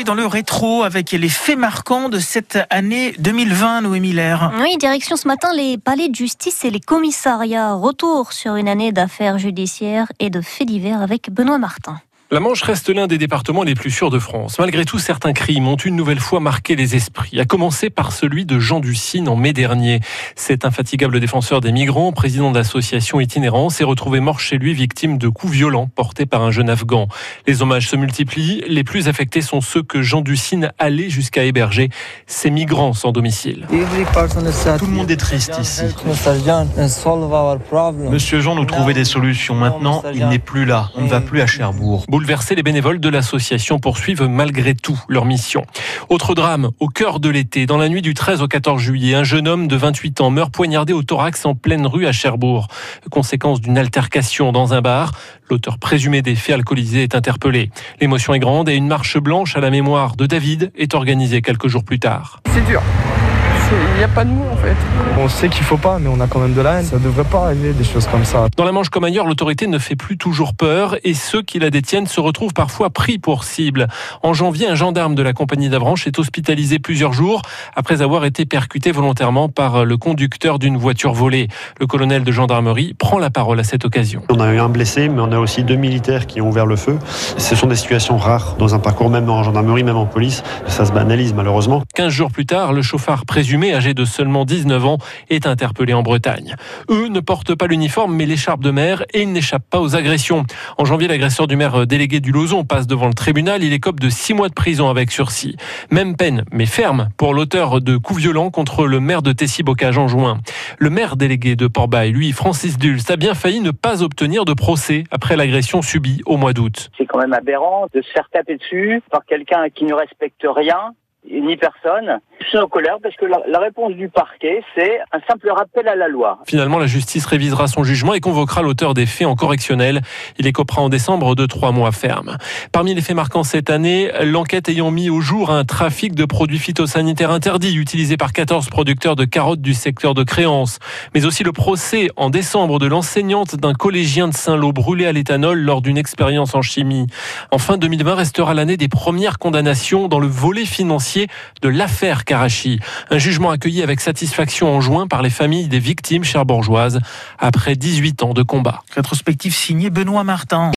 dans le rétro avec les faits marquants de cette année 2020, Noémie Lair. Oui, direction ce matin les palais de justice et les commissariats. Retour sur une année d'affaires judiciaires et de faits divers avec Benoît Martin. La Manche reste l'un des départements les plus sûrs de France. Malgré tout, certains crimes ont une nouvelle fois marqué les esprits, à commencer par celui de Jean Ducine en mai dernier. Cet infatigable défenseur des migrants, président d'association itinérance, s'est retrouvé mort chez lui victime de coups violents portés par un jeune Afghan. Les hommages se multiplient. Les plus affectés sont ceux que Jean Ducine allait jusqu'à héberger, ces migrants sans domicile. Tout le monde est triste ici. Monsieur Jean nous trouvait des solutions. Maintenant, il n'est plus là. On ne va plus à Cherbourg. Bouleversés, les bénévoles de l'association poursuivent malgré tout leur mission. Autre drame, au cœur de l'été, dans la nuit du 13 au 14 juillet, un jeune homme de 28 ans meurt poignardé au thorax en pleine rue à Cherbourg. Conséquence d'une altercation dans un bar, l'auteur présumé des faits alcoolisés est interpellé. L'émotion est grande et une marche blanche à la mémoire de David est organisée quelques jours plus tard. C'est dur. Il n'y a pas de mots en fait. On sait qu'il faut pas, mais on a quand même de la haine. Ça devrait pas arriver des choses comme ça. Dans la Manche comme ailleurs, l'autorité ne fait plus toujours peur et ceux qui la détiennent se retrouvent parfois pris pour cible. En janvier, un gendarme de la compagnie d'Avranches est hospitalisé plusieurs jours après avoir été percuté volontairement par le conducteur d'une voiture volée. Le colonel de gendarmerie prend la parole à cette occasion. On a eu un blessé, mais on a aussi deux militaires qui ont ouvert le feu. Ce sont des situations rares dans un parcours, même en gendarmerie, même en police. Ça se banalise malheureusement. 15 jours plus tard, le chauffard présumé âgé de seulement 19 ans, est interpellé en Bretagne. Eux ne portent pas l'uniforme mais l'écharpe de mer et ils n'échappent pas aux agressions. En janvier, l'agresseur du maire délégué du Lauson passe devant le tribunal. Il écope de 6 mois de prison avec sursis. Même peine, mais ferme, pour l'auteur de coups violents contre le maire de Tessy-Bocage en juin. Le maire délégué de Port-Bail, lui, Francis Dulce, a bien failli ne pas obtenir de procès après l'agression subie au mois d'août. C'est quand même aberrant de se faire taper dessus par quelqu'un qui ne respecte rien ni personne. Suis en colère parce que la, réponse du parquet, c'est un simple rappel à la loi. Finalement, la justice révisera son jugement et convoquera l'auteur des faits en correctionnel. Il écopera en décembre de trois mois ferme. Parmi les faits marquants cette année, l'enquête ayant mis au jour un trafic de produits phytosanitaires interdits utilisés par 14 producteurs de carottes du secteur de créance, mais aussi le procès en décembre de l'enseignante d'un collégien de Saint-Lô brûlé à l'éthanol lors d'une expérience en chimie. Enfin, 2020 restera l'année des premières condamnations dans le volet financier de l'affaire Un jugement accueilli avec satisfaction en juin par les familles des victimes cherbourgeoises après 18 ans de combat. Rétrospective signée Benoît Martin.